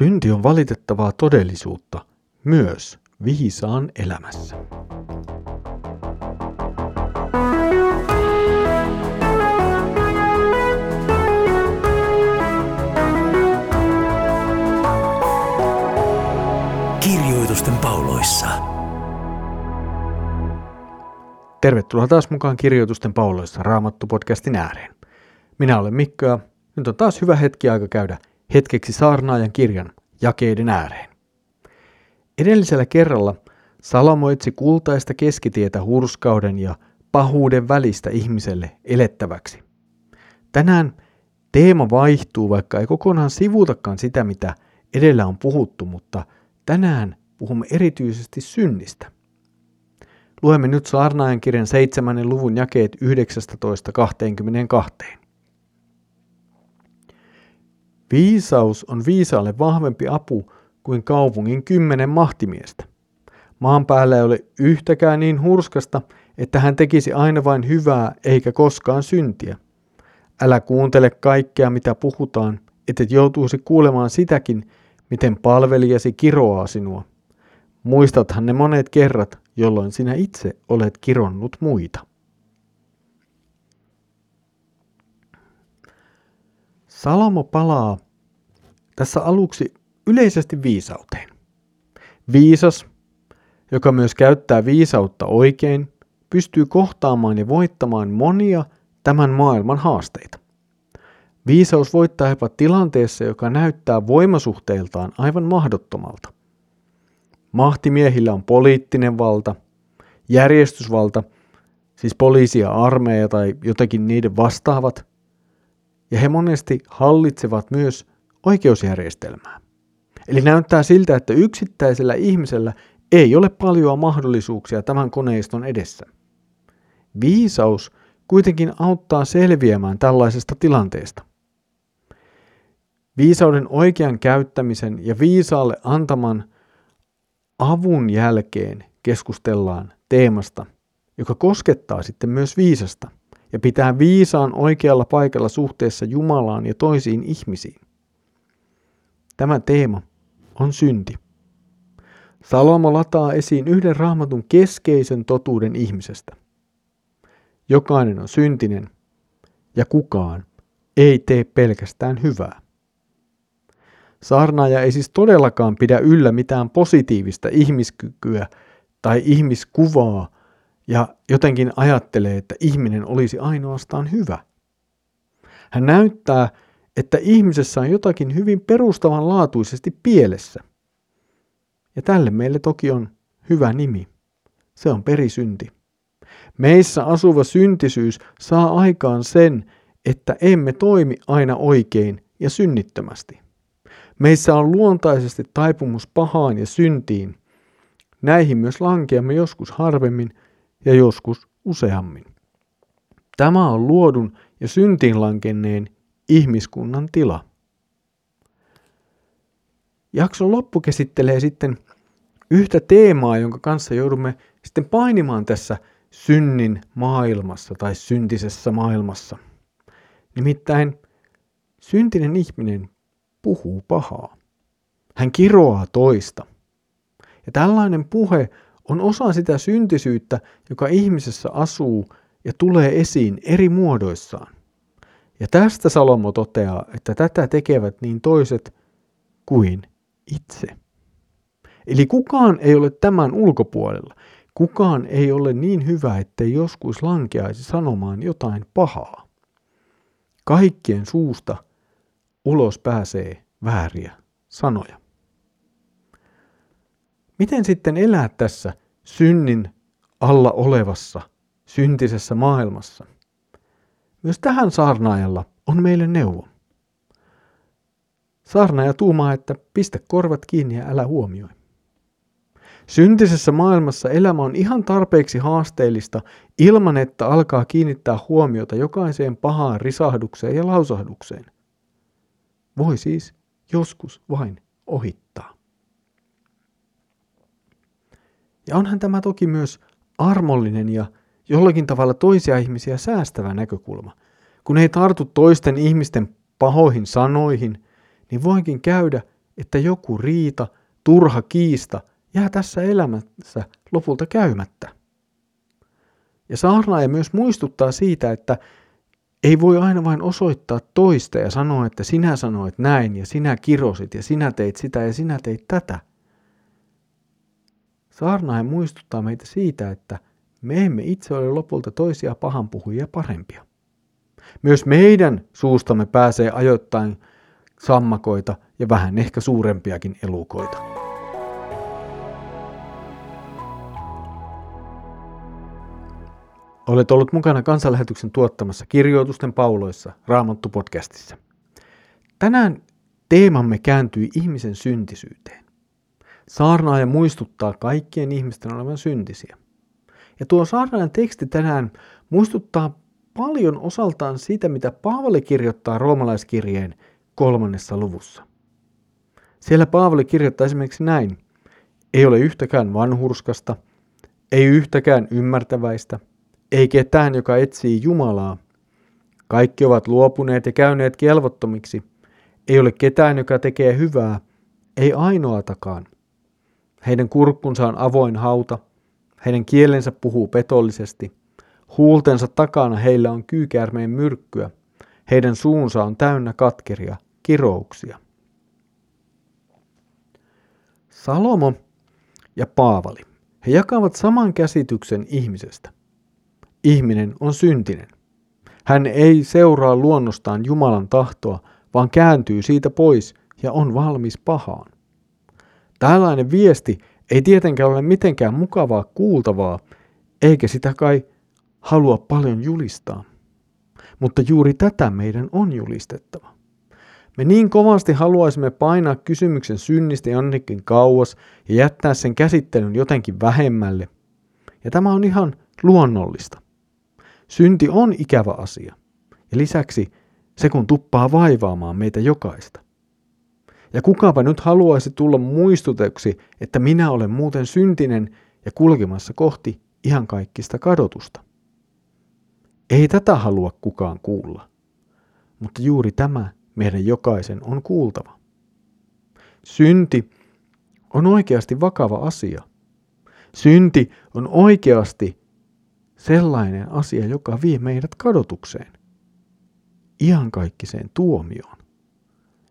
Synti on valitettavaa todellisuutta myös viisaan elämässä. Kirjoitusten pauloissa. Tervetuloa taas mukaan Kirjoitusten pauloissa Raamattu-podcastin ääreen. Minä olen Mikko ja nyt on taas hyvä hetki aika käydä hetkeksi saarnaajan kirjan jakeiden ääreen. Edellisellä kerralla Salomo etsi kultaista keskitietä hurskauden ja pahuuden välistä ihmiselle elettäväksi. Tänään teema vaihtuu, vaikka ei kokonaan sivutakaan sitä, mitä edellä on puhuttu, mutta tänään puhumme erityisesti synnistä. Luemme nyt saarnaajan kirjan 7. luvun jakeet 19.22. Viisaus on viisaalle vahvempi apu kuin kaupungin kymmenen mahtimiestä. Maan päällä ei ole yhtäkään niin hurskasta, että hän tekisi aina vain hyvää eikä koskaan syntiä. Älä kuuntele kaikkea, mitä puhutaan, et joutuisi kuulemaan sitäkin, miten palvelijasi kiroaa sinua. Muistathan ne monet kerrat, jolloin sinä itse olet kironnut muita. Salomo palaa tässä aluksi yleisesti viisauteen. Viisas, joka myös käyttää viisautta oikein, pystyy kohtaamaan ja voittamaan monia tämän maailman haasteita. Viisaus voittaa jopa tilanteessa, joka näyttää voimasuhteiltaan aivan mahdottomalta. Mahtimiehillä on poliittinen valta, järjestysvalta, siis poliisi ja armeija tai jotakin niiden vastaavat, ja he monesti hallitsevat myös oikeusjärjestelmää. Eli näyttää siltä, että yksittäisellä ihmisellä ei ole paljon mahdollisuuksia tämän koneiston edessä. Viisaus kuitenkin auttaa selviämään tällaisesta tilanteesta. Viisauden oikean käyttämisen ja viisaalle antaman avun jälkeen keskustellaan teemasta, joka koskettaa sitten myös viisasta ja pitää viisaan oikealla paikalla suhteessa Jumalaan ja toisiin ihmisiin. Tämä teema on synti. Salomo lataa esiin yhden raamatun keskeisen totuuden ihmisestä. Jokainen on syntinen ja kukaan ei tee pelkästään hyvää. Saarnaaja ei siis todellakaan pidä yllä mitään positiivista ihmiskykyä tai ihmiskuvaa ja jotenkin ajattelee, että ihminen olisi ainoastaan hyvä. Hän näyttää, että ihmisessä on jotakin hyvin perustavanlaatuisesti pielessä. Ja tälle meille toki on hyvä nimi. Se on perisynti. Meissä asuva syntisyys saa aikaan sen, että emme toimi aina oikein ja synnittömästi. Meissä on luontaisesti taipumus pahaan ja syntiin. Näihin myös lankeamme joskus harvemmin ja joskus useammin. Tämä on luodun ja syntiin lankenneen ihmiskunnan tila. Jakson loppu käsittelee sitten yhtä teemaa, jonka kanssa joudumme sitten painimaan tässä synnin maailmassa tai syntisessä maailmassa. Nimittäin syntinen ihminen puhuu pahaa. Hän kiroaa toista. Ja tällainen puhe on osa sitä syntisyyttä, joka ihmisessä asuu ja tulee esiin eri muodoissaan. Ja tästä Salomo toteaa, että tätä tekevät niin toiset kuin itse. Eli kukaan ei ole tämän ulkopuolella. Kukaan ei ole niin hyvä, ettei joskus lankeaisi sanomaan jotain pahaa. Kaikkien suusta ulos pääsee vääriä sanoja. Miten sitten elää tässä synnin alla olevassa, syntisessä maailmassa? Myös tähän saarnaajalla on meille neuvo. Saarnaaja tuumaa, että pistä korvat kiinni ja älä huomioi. Syntisessä maailmassa elämä on ihan tarpeeksi haasteellista ilman, että alkaa kiinnittää huomiota jokaiseen pahaan risahdukseen ja lausahdukseen. Voi siis joskus vain ohittaa. Ja onhan tämä toki myös armollinen ja jollakin tavalla toisia ihmisiä säästävä näkökulma. Kun ei tartu toisten ihmisten pahoihin sanoihin, niin voikin käydä, että joku riita, turha kiista jää tässä elämässä lopulta käymättä. Ja saarnaaja myös muistuttaa siitä, että ei voi aina vain osoittaa toista ja sanoa, että sinä sanoit näin ja sinä kirosit ja sinä teit sitä ja sinä teit tätä. Saarnaaja muistuttaa meitä siitä, että me emme itse ole lopulta toisia pahanpuhujia parempia. Myös meidän suustamme pääsee ajoittain sammakoita ja vähän ehkä suurempiakin elukoita. Olet ollut mukana kansanlähetyksen tuottamassa kirjoitusten pauloissa Raamattu-podcastissa. Tänään teemamme kääntyi ihmisen syntisyyteen. Saarnaaja muistuttaa kaikkien ihmisten olevan syntisiä. Ja tuo saarnaajan teksti tänään muistuttaa paljon osaltaan siitä, mitä Paavali kirjoittaa roomalaiskirjeen kolmannessa luvussa. Siellä Paavali kirjoittaa esimerkiksi näin. Ei ole yhtäkään vanhurskasta, ei yhtäkään ymmärtäväistä, ei ketään, joka etsii Jumalaa. Kaikki ovat luopuneet ja käyneet kelvottomiksi. Ei ole ketään, joka tekee hyvää, ei ainoatakaan. Heidän kurkkunsa on avoin hauta, heidän kielensä puhuu petollisesti – Huultensa takana heillä on kyykäärmeen myrkkyä. Heidän suunsa on täynnä katkeria, kirouksia. Salomo ja Paavali. He jakavat saman käsityksen ihmisestä. Ihminen on syntinen. Hän ei seuraa luonnostaan Jumalan tahtoa, vaan kääntyy siitä pois ja on valmis pahaan. Tällainen viesti ei tietenkään ole mitenkään mukavaa kuultavaa, eikä sitä kai halua paljon julistaa. Mutta juuri tätä meidän on julistettava. Me niin kovasti haluaisimme painaa kysymyksen synnistä jonnekin kauas ja jättää sen käsittelyn jotenkin vähemmälle. Ja tämä on ihan luonnollista. Synti on ikävä asia. Ja lisäksi se kun tuppaa vaivaamaan meitä jokaista. Ja kukapa nyt haluaisi tulla muistuteksi, että minä olen muuten syntinen ja kulkemassa kohti ihan kaikkista kadotusta. Ei tätä halua kukaan kuulla, mutta juuri tämä meidän jokaisen on kuultava. Synti on oikeasti vakava asia. Synti on oikeasti sellainen asia, joka vie meidät kadotukseen, iankaikkiseen tuomioon.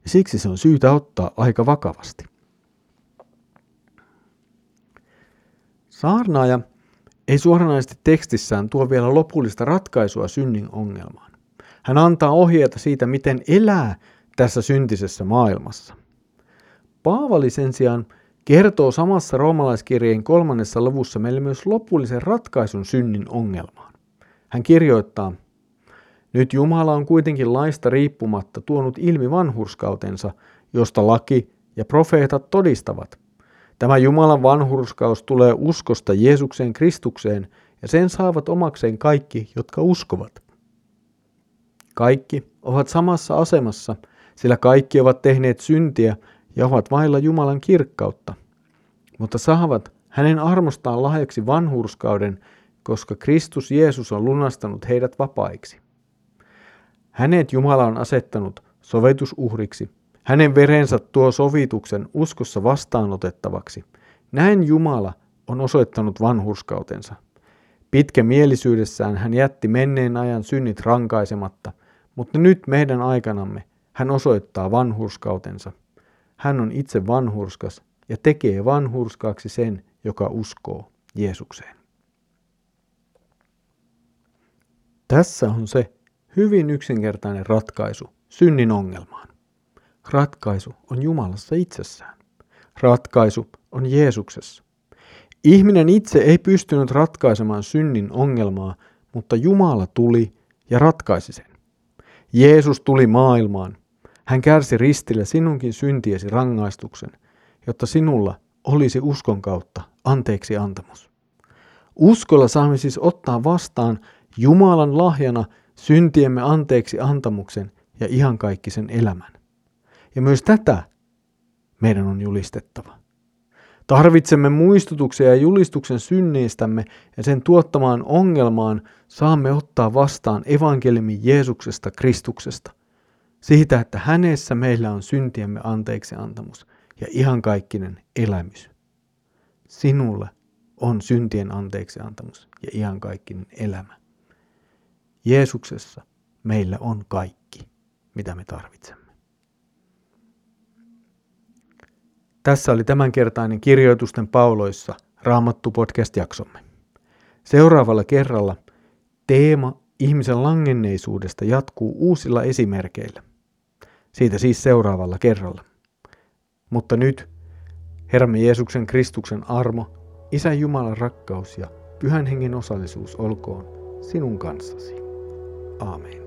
Siksi se on syytä ottaa aika vakavasti. Saarnaaja ei suoranaisesti tekstissään tuo vielä lopullista ratkaisua synnin ongelmaan. Hän antaa ohjeita siitä, miten elää tässä syntisessä maailmassa. Paavali sen sijaan kertoo samassa roomalaiskirjeen kolmannessa luvussa meille myös lopullisen ratkaisun synnin ongelmaan. Hän kirjoittaa, nyt Jumala on kuitenkin laista riippumatta tuonut ilmi vanhurskautensa, josta laki ja profeetat todistavat – Tämä Jumalan vanhurskaus tulee uskosta Jeesukseen Kristukseen ja sen saavat omakseen kaikki, jotka uskovat. Kaikki ovat samassa asemassa, sillä kaikki ovat tehneet syntiä ja ovat vailla Jumalan kirkkautta, mutta saavat hänen armostaan lahjaksi vanhurskauden, koska Kristus Jeesus on lunastanut heidät vapaiksi. Hänet Jumala on asettanut sovetusuhriksi hänen verensä tuo sovituksen uskossa vastaanotettavaksi. Näin Jumala on osoittanut vanhurskautensa. Pitkä mielisyydessään hän jätti menneen ajan synnit rankaisematta, mutta nyt meidän aikanamme hän osoittaa vanhurskautensa. Hän on itse vanhurskas ja tekee vanhurskaaksi sen, joka uskoo Jeesukseen. Tässä on se hyvin yksinkertainen ratkaisu synnin ongelmaan. Ratkaisu on Jumalassa itsessään. Ratkaisu on Jeesuksessa. Ihminen itse ei pystynyt ratkaisemaan synnin ongelmaa, mutta Jumala tuli ja ratkaisi sen. Jeesus tuli maailmaan. Hän kärsi ristillä sinunkin syntiesi rangaistuksen, jotta sinulla olisi uskon kautta anteeksi antamus. Uskolla saamme siis ottaa vastaan Jumalan lahjana syntiemme anteeksi antamuksen ja iankaikkisen elämän. Ja myös tätä meidän on julistettava. Tarvitsemme muistutuksia ja julistuksen synneistämme ja sen tuottamaan ongelmaan saamme ottaa vastaan evankeliumin Jeesuksesta Kristuksesta. Siitä, että hänessä meillä on syntiemme anteeksi antamus ja iankaikkinen elämys. Sinulle on syntien anteeksiantamus ja iankaikkinen elämä. Jeesuksessa meillä on kaikki, mitä me tarvitsemme. Tässä oli tämänkertainen kirjoitusten pauloissa Raamattu podcast-jaksomme. Seuraavalla kerralla teema ihmisen langenneisuudesta jatkuu uusilla esimerkeillä. Siitä siis seuraavalla kerralla. Mutta nyt Herramme Jeesuksen Kristuksen armo, Isän Jumalan rakkaus ja Pyhän Hengen osallisuus olkoon sinun kanssasi. Aamen.